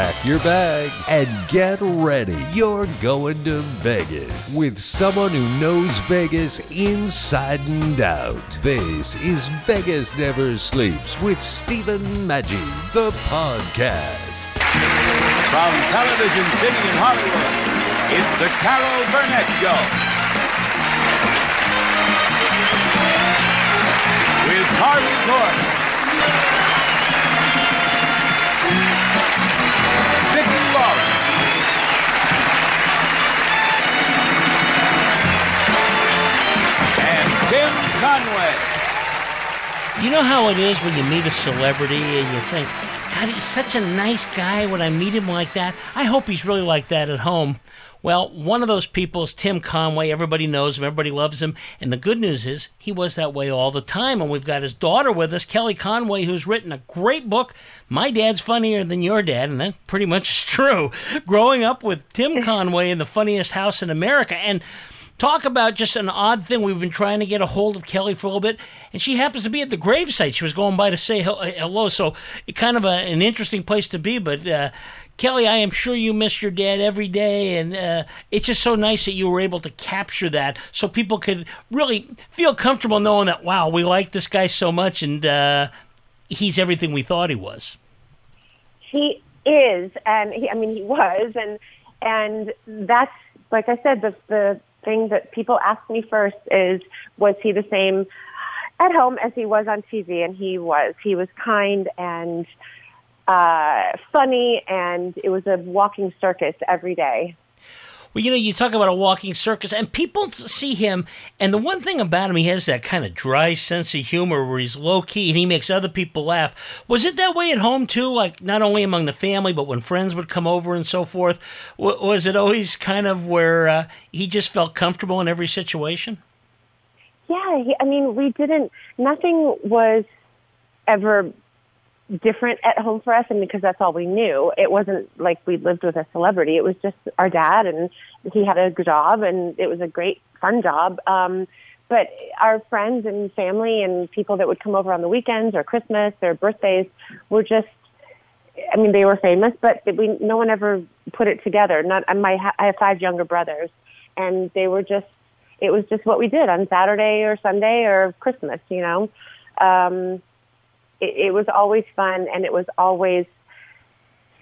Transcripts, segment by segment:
Pack your bags and get ready. You're going to Vegas with someone who knows Vegas inside and out. This is Vegas Never Sleeps with Stephen Maggi, the podcast. From Television City in Hollywood, it's the Carol Burnett Show. With Harvey Korman. Conway. You know how it is when you meet a celebrity and you think, God, he's such a nice guy. When I meet him like that, I hope he's really like that at home. Well, one of those people is Tim Conway. Everybody knows him, everybody loves him. And the good news is he was that way all the time. And we've got his daughter with us, Kelly Conway, who's written a great book, My Dad's Funnier Than Your Dad. And that pretty much is true. Growing up with Tim Conway in the funniest house in America. And talk about just an odd thing. We've been trying to get a hold of Kelly for a little bit, and she happens to be at the gravesite. She was going by to say hello, so kind of a, an interesting place to be. But uh, Kelly, I am sure you miss your dad every day, and uh, it's just so nice that you were able to capture that, so people could really feel comfortable knowing that wow, we like this guy so much, and uh, he's everything we thought he was. He is, and he, I mean, he was, and and that's like I said, the the thing that people ask me first is, was he the same at home as he was on TV? And he was. He was kind and uh, funny, and it was a walking circus every day. Well, you know, you talk about a walking circus, and people see him, and the one thing about him, he has that kind of dry sense of humor where he's low key and he makes other people laugh. Was it that way at home too? Like not only among the family, but when friends would come over and so forth. W- was it always kind of where uh, he just felt comfortable in every situation? Yeah, he, I mean, we didn't. Nothing was ever different at home for us, and because that's all we knew, it wasn't like we lived with a celebrity. It was just our dad, and he had a good job, and it was a great, fun job. Um, but our friends and family and people that would come over on the weekends or Christmas or birthdays were just. I mean, they were famous, but we no one ever put it together. Not my I have five younger brothers, and they were just. It was just what we did on Saturday or Sunday or Christmas, you know. Um, it, it was always fun and it was always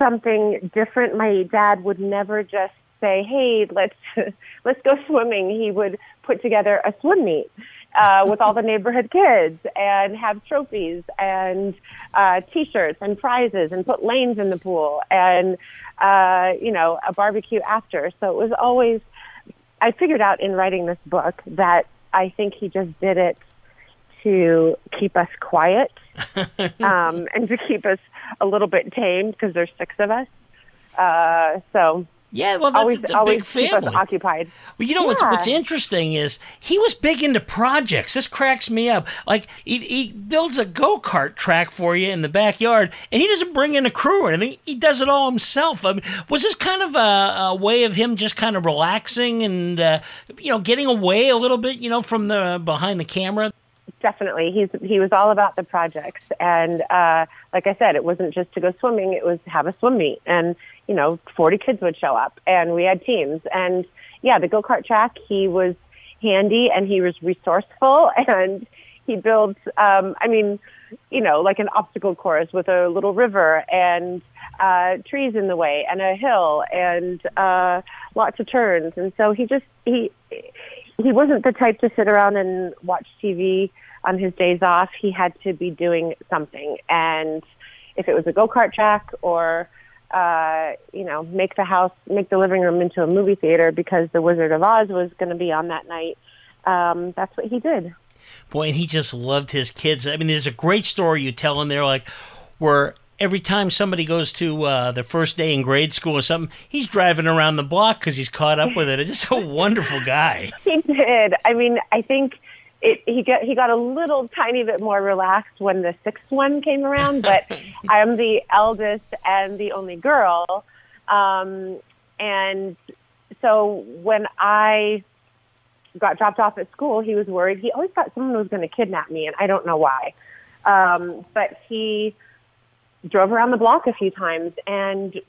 something different. My dad would never just say, "Hey, let's let's go swimming." He would put together a swim meet uh, with all the neighborhood kids and have trophies and uh, T-shirts and prizes and put lanes in the pool and uh, you know a barbecue after. So it was always. I figured out in writing this book that I think he just did it to keep us quiet um, and to keep us a little bit tamed because there's six of us. Uh, so Yeah, well, that's always, a always big family. occupied. Well, you know what's what's interesting is he was big into projects. This cracks me up. Like he, he builds a go kart track for you in the backyard, and he doesn't bring in a crew or anything. He does it all himself. I mean, was this kind of a, a way of him just kind of relaxing and uh, you know getting away a little bit, you know, from the behind the camera? Definitely, he's he was all about the projects, and uh, like I said, it wasn't just to go swimming; it was have a swim meet, and you know, forty kids would show up, and we had teams, and yeah, the go kart track. He was handy, and he was resourceful, and he built. Um, I mean, you know, like an obstacle course with a little river and uh, trees in the way, and a hill, and uh, lots of turns, and so he just he he wasn't the type to sit around and watch TV on his days off. He had to be doing something, and if it was a go kart track or uh, you know make the house, make the living room into a movie theater because The Wizard of Oz was going to be on that night, um, that's what he did. Boy, and he just loved his kids. I mean, there's a great story you tell in there, like where every time somebody goes to uh, their first day in grade school or something, he's driving around the block because he's caught up with it. It's just a wonderful guy. He did. I mean, I think it, he got he got a little tiny bit more relaxed when the sixth one came around. But I'm the eldest and the only girl, um, and so when I got dropped off at school, he was worried. He always thought someone was going to kidnap me, and I don't know why. Um, but he drove around the block a few times and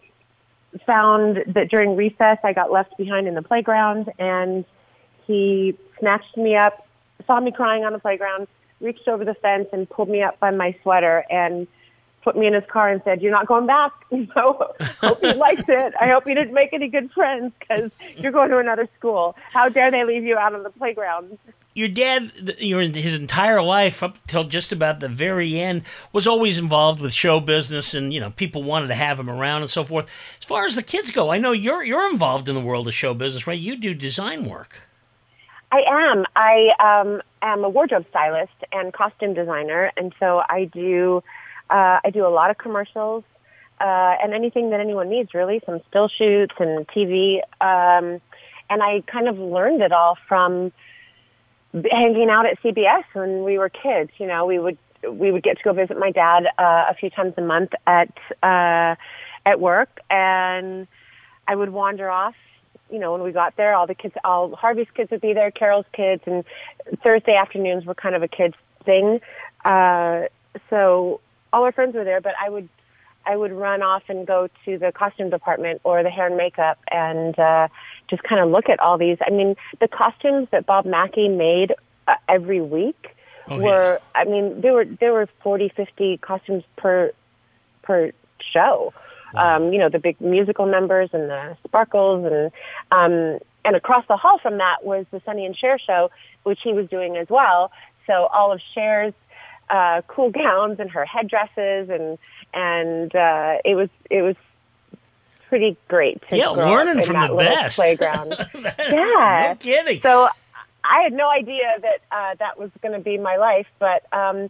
found that during recess I got left behind in the playground, and he snatched me up, saw me crying on the playground, reached over the fence and pulled me up by my sweater and put me in his car and said, "You're not going back." So hope you liked it. I hope you didn't make any good friends because you're going to another school. How dare they leave you out on the playground? Your dad, your his entire life up till just about the very end, was always involved with show business, and you know people wanted to have him around and so forth. As far as the kids go, I know you're you're involved in the world of show business, right? You do design work. I am. I um, am a wardrobe stylist and costume designer, and so I do. Uh, I do a lot of commercials uh, and anything that anyone needs, really, some still shoots and TV. Um, and I kind of learned it all from hanging out at CBS when we were kids. You know, we would we would get to go visit my dad uh, a few times a month at uh, at work, and I would wander off. You know, when we got there, all the kids, all Harvey's kids would be there, Carol's kids, and Thursday afternoons were kind of a kids thing. Uh, so all our friends were there, but I would I would run off and go to the costume department or the hair and makeup and uh, just kind of look at all these. I mean, the costumes that Bob Mackie made uh, every week Oh, were. I mean, there were there were forty, fifty costumes per per show. Um, you know, the big musical numbers and the sparkles and um, and across the hall from that was the Sonny and Cher show, which he was doing as well. So all of Cher's uh, cool gowns and her headdresses and and uh, it was it was pretty great to Yeah, grow up learning in from that the best. playground. yeah, no kidding. so I had no idea that uh, that was going to be my life, but um,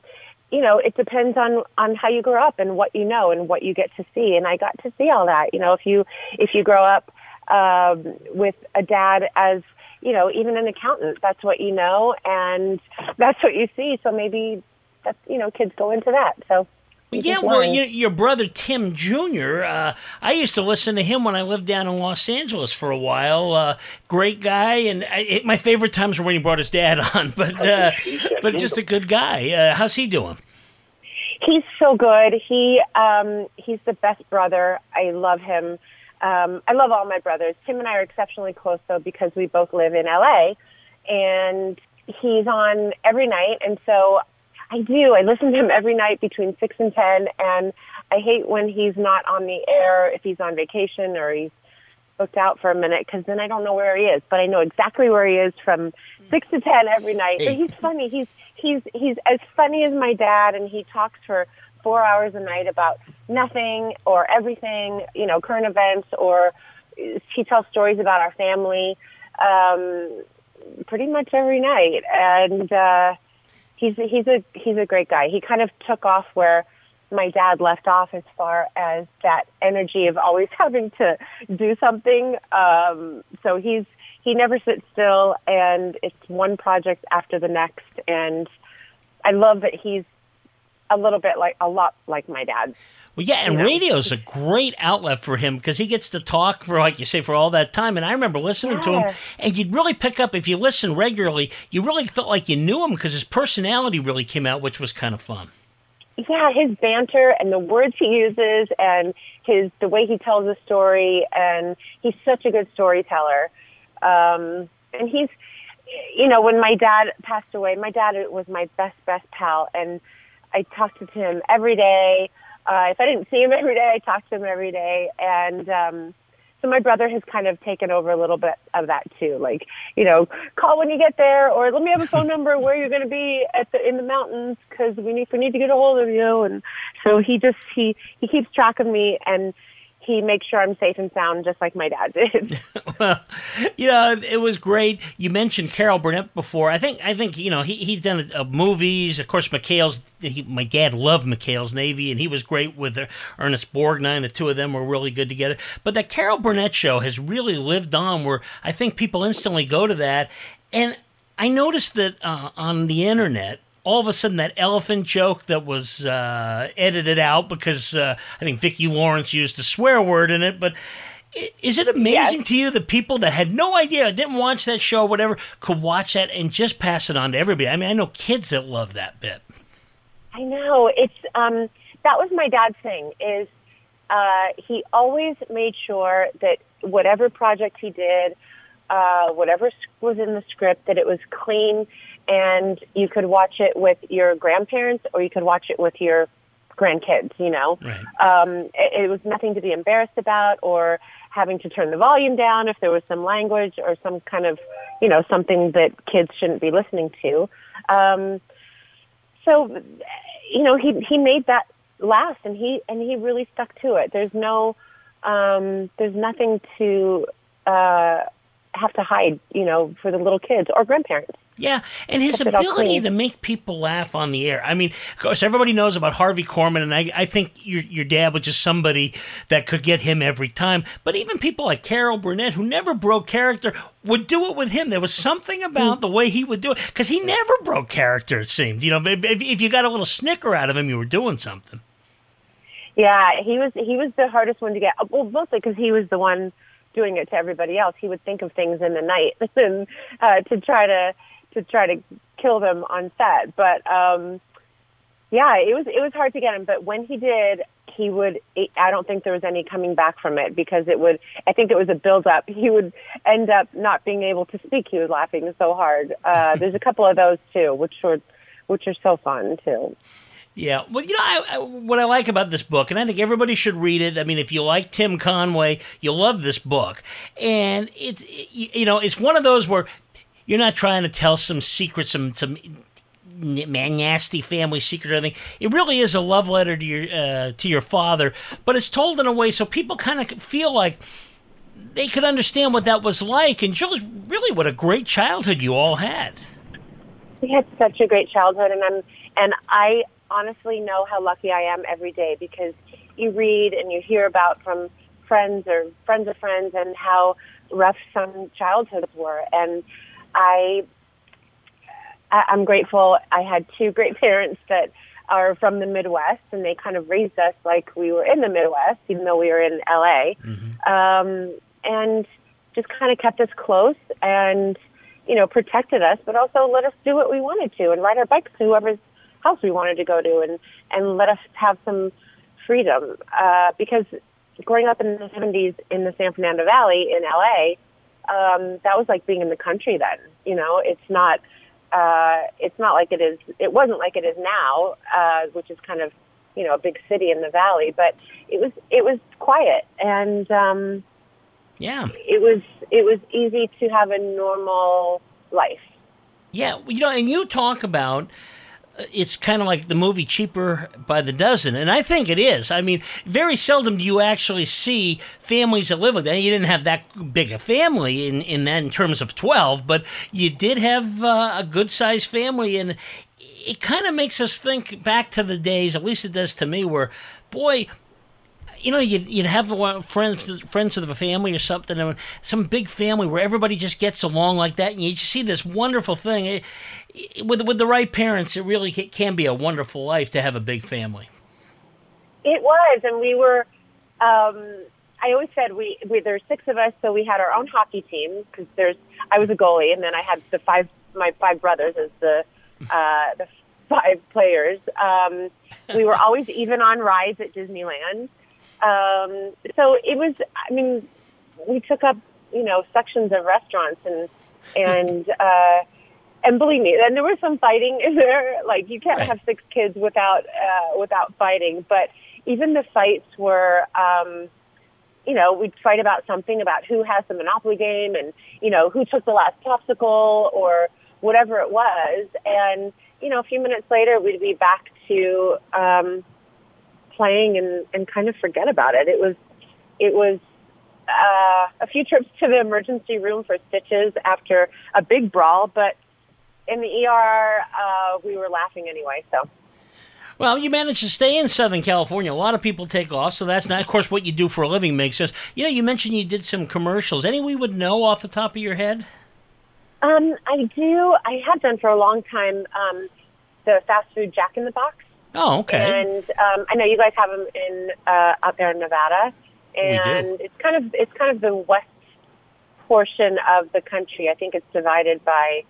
you know, it depends on on how you grow up and what you know and what you get to see. And I got to see all that. You know, if you if you grow up um, with a dad as you know, even an accountant, that's what you know, and that's what you see. So maybe that's you know, kids go into that. So. You Yeah, well, you, your brother Tim Jr. Uh, I used to listen to him when I lived down in Los Angeles for a while. Uh, great guy, and I, it, my favorite times were when he brought his dad on. But uh, but just a good guy. Uh, how's he doing? He's so good. He um, he's the best brother. I love him. Um, I love all my brothers. Tim and I are exceptionally close though because we both live in LA, and he's on every night. And so I do. I listen to him every night between six and ten. And I hate when he's not on the air if he's on vacation or he's booked out for a minute because then I don't know where he is. But I know exactly where he is from six to ten every night. But he's funny. He's he's he's as funny as my dad, and he talks for four hours a night about nothing or everything. You know, current events, or he tells stories about our family. Um, pretty much every night, and uh, he's he's a he's a great guy. He kind of took off where my dad left off as far as that energy of always having to do something. Um, so he's he never sits still, and it's one project after the next. And I love that he's a little bit like a lot like my dad. Well, yeah, and You know. radio's a great outlet for him because he gets to talk for, like you say, for all that time. And I remember listening to him, and you'd really pick up if you listen regularly. You really felt like you knew him because his personality really came out, which was kind of fun. yeah, his banter and the words he uses and his the way he tells a story and he's such a good storyteller. Um, and he's you know, when my dad passed away, my dad was my best best pal and I talked to him every day. Uh, if I didn't see him every day, I talked to him every day and um so my brother has kind of taken over a little bit of that too. Like, you know, call when you get there, or let me have a phone number where you're going to be at the in the mountains because we need we need to get a hold of you. And so he just he he keeps track of me and he makes sure I'm safe and sound, just like my dad did. well, you know, it was great. You mentioned Carol Burnett before. I think, I think, you know, he he'd done uh, movies. Of course, McHale's. He, my dad loved McHale's Navy, and he was great with Ernest Borgnine. The two of them were really good together. But that Carol Burnett show has really lived on, where I think people instantly go to that, and I noticed that uh, on the internet, all of a sudden that elephant joke that was uh, edited out because uh, I think Vicki Lawrence used a swear word in it, but. Is it amazing Yes. to you that people that had no idea, didn't watch that show, whatever, could watch that and just pass it on to everybody? I mean, I know kids that love that bit. I know it's um that was my dad's thing is uh he always made sure that whatever project he did uh whatever was in the script that it was clean and you could watch it with your grandparents or you could watch it with your grandkids you know? Right. um it, it was nothing to be embarrassed about or having to turn the volume down if there was some language or some kind of you know something that kids shouldn't be listening to. Um so you know he he made that last and he and he really stuck to it. There's no um there's nothing to uh have to hide you know for the little kids or grandparents Yeah, and his Kept it all ability to make people laugh on the air. I mean, of course, everybody knows about Harvey Korman, and I, I think your your dad was just somebody that could get him every time. But even people like Carol Burnett, who never broke character, would do it with him. There was something about the way he would do it because he never broke character. It seemed, you know, if, if, if you got a little snicker out of him, you were doing something. Yeah, he was he was the hardest one to get. Well, mostly because he was the one doing it to everybody else. He would think of things in the night and uh, to try to to try to kill them on set. But um, yeah, it was it was hard to get him. But when he did, he would. I don't think there was any coming back from it because it would. I think it was a build up. He would end up not being able to speak. He was laughing so hard. Uh, there's a couple of those too, which were which are so fun too. Yeah, well, you know, I, I, what I like about this book, and I think everybody should read it. I mean, if you like Tim Conway, you'll love this book. And it, it you know, it's one of those where you're not trying to tell some secret, some some n- nasty family secret or anything. It really is a love letter to your uh, to your father, but it's told in a way so people kind of feel like they could understand what that was like, and just really what a great childhood you all had. We had such a great childhood, and I'm and I honestly know how lucky I am every day because you read and you hear about from friends or friends of friends and how rough some childhoods were, and I I- I'm grateful. I had two great parents that are from the Midwest, and they kind of raised us like we were in the Midwest, even though we were in LA, um, and just kind of kept us close and you know protected us, but also let us do what we wanted to and ride our bikes to whoever's house we wanted to go to, and and let us have some freedom. Uh, because growing up in the 70s in the San Fernando Valley in LA, um, that was like being in the country then. You know, it's not uh, it's not like it is. It wasn't like it is now, uh, which is kind of you know a big city in the valley. But it was it was quiet and um, Yeah. it was it was easy to have a normal life. Yeah, you know, and you talk about it's kind of like the movie Cheaper by the Dozen, and I think it is. I mean, very seldom do you actually see families that live like that. You didn't have that big a family in, in that in terms of 12, but you did have uh, a good sized family, and it kind of makes us think back to the days, at least it does to me, where, boy, you know, you'd, you'd have friends friends of the family or something, and some big family where everybody just gets along like that, and you just see this wonderful thing. It, it- with with the right parents, it really ca- can be a wonderful life to have a big family. It was, and we were. Um, I always said we, we there's six of us, so we had our own hockey team because there's I was a goalie, and then I had the five my five brothers as the uh, the five players. Um, we were always even on rides at Disneyland. Um, so it was. I mean, we took up you know sections of restaurants and and uh, and believe me, then there was some fighting in there. Like you can't Right. have six kids without uh, without fighting. But even the fights were, um, you know, we'd fight about something about who has the Monopoly game and you know who took the last popsicle or whatever it was. And you know, a few minutes later, we'd be back to um, playing and and kind of forget about it. It was it was uh, a few trips to the emergency room for stitches after a big brawl, but in the ER, uh, we were laughing anyway. So Well, you managed to stay in Southern California. A lot of people take off, so that's not. Of course, what you do for a living makes sense. You know, you mentioned you did some commercials. Any we would know off the top of your head? Um, I do. I have done for a long time. Um, the fast food Jack in the Box. Oh, okay. And um, I know you guys have them in uh, out there in Nevada, and it's kind of it's kind of the west portion of the country. I think it's divided by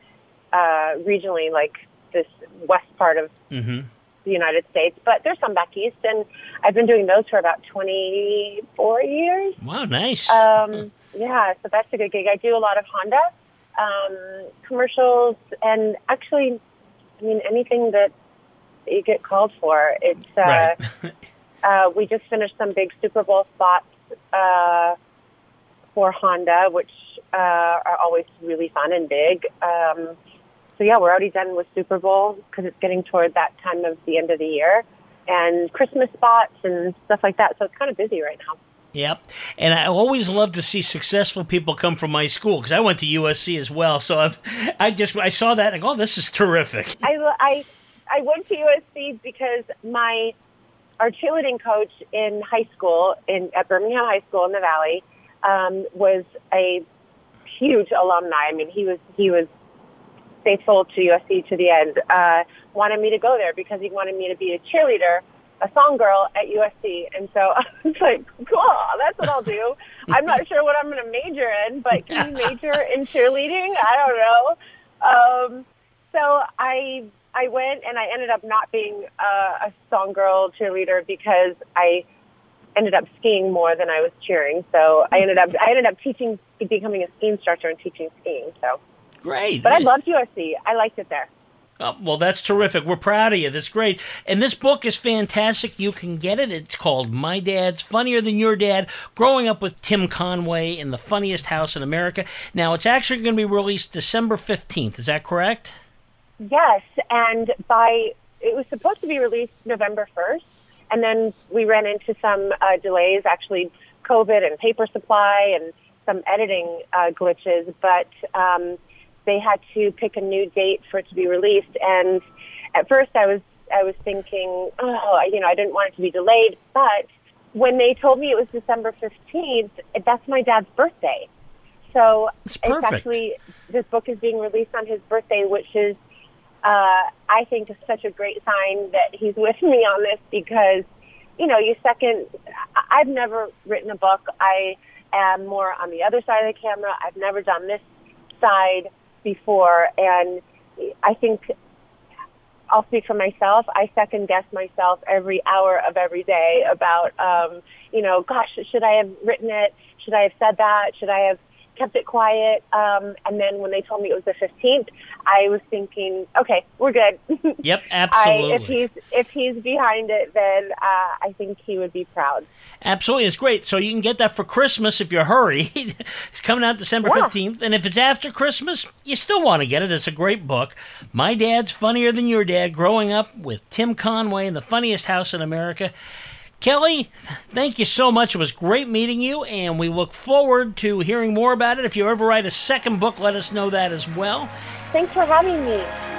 uh, regionally, like this west part of hmm the United States. But there's some back east, and I've been doing those for about 24 years. Wow, nice. Um, yeah, so that's a good gig. I do a lot of Honda um, commercials, and actually, I mean anything that you get called for. It's uh, right. uh, we just finished some big Super Bowl spots uh, for Honda, which uh, are always really fun and big. Um, so yeah, we're already done with Super Bowl because it's getting toward that time of the end of the year, and Christmas spots and stuff like that. So it's kind of busy right now. Yep. And I always love to see successful people come from my school because I went to USC as well. So I've, I just I saw that and go, oh, this is terrific. I, I, I went to USC because my our cheerleading coach in high school in at Birmingham High School in the Valley um, was a huge alumni. I mean, he was he was faithful to USC to the end. Uh, wanted me to go there because he wanted me to be a cheerleader, a song girl at USC, and so I was like, cool, that's what I'll do. I'm not sure what I'm going to major in, but can you major in cheerleading? I don't know. Um, so I I went and I ended up not being uh, a song girl cheerleader because I ended up skiing more than I was cheering. So I ended up I ended up teaching becoming a ski instructor and teaching skiing. So Great. but I loved USC. I liked it there. Oh, well, that's terrific. We're proud of you. That's great. And this book is fantastic. You can get it. It's called My Dad's Funnier Than Your Dad Growing Up with Tim Conway in the Funniest House in America. Now, it's actually going to be released December 15th. Is that correct? Yes, and by it was supposed to be released November first, and then we ran into some uh, delays, actually COVID and paper supply and some editing uh, glitches. But um, they had to pick a new date for it to be released, and at first I was I was thinking, oh, you know, I didn't want it to be delayed, but when they told me it was December fifteenth, that's my dad's birthday. So It's perfect. actually this book is being released on his birthday, which is uh, I think is such a great sign that he's with me on this because, you know, you second, I've never written a book. I am more on the other side of the camera. I've never done this side before. And I think I'll speak for myself. I second guess myself every hour of every day about, um, you know, gosh, should I have written it? Should I have said that? Should I have kept it quiet? Um, and then when they told me it was the 15th, I was thinking, okay, we're good. Yep, I, absolutely. if he's if he's behind it, then uh, I think he would be proud. Absolutely, it's great. So you can get that for Christmas if you hurry. it's coming out December Yeah. 15th. And if it's after Christmas, you still want to get it. It's a great book. My Dad's Funnier Than Your Dad Growing Up with Tim Conway in the Funniest House in America. Kelly, thank you so much. It was great meeting you, and we look forward to hearing more about it. If you ever write a second book, let us know that as well. Thanks for having me.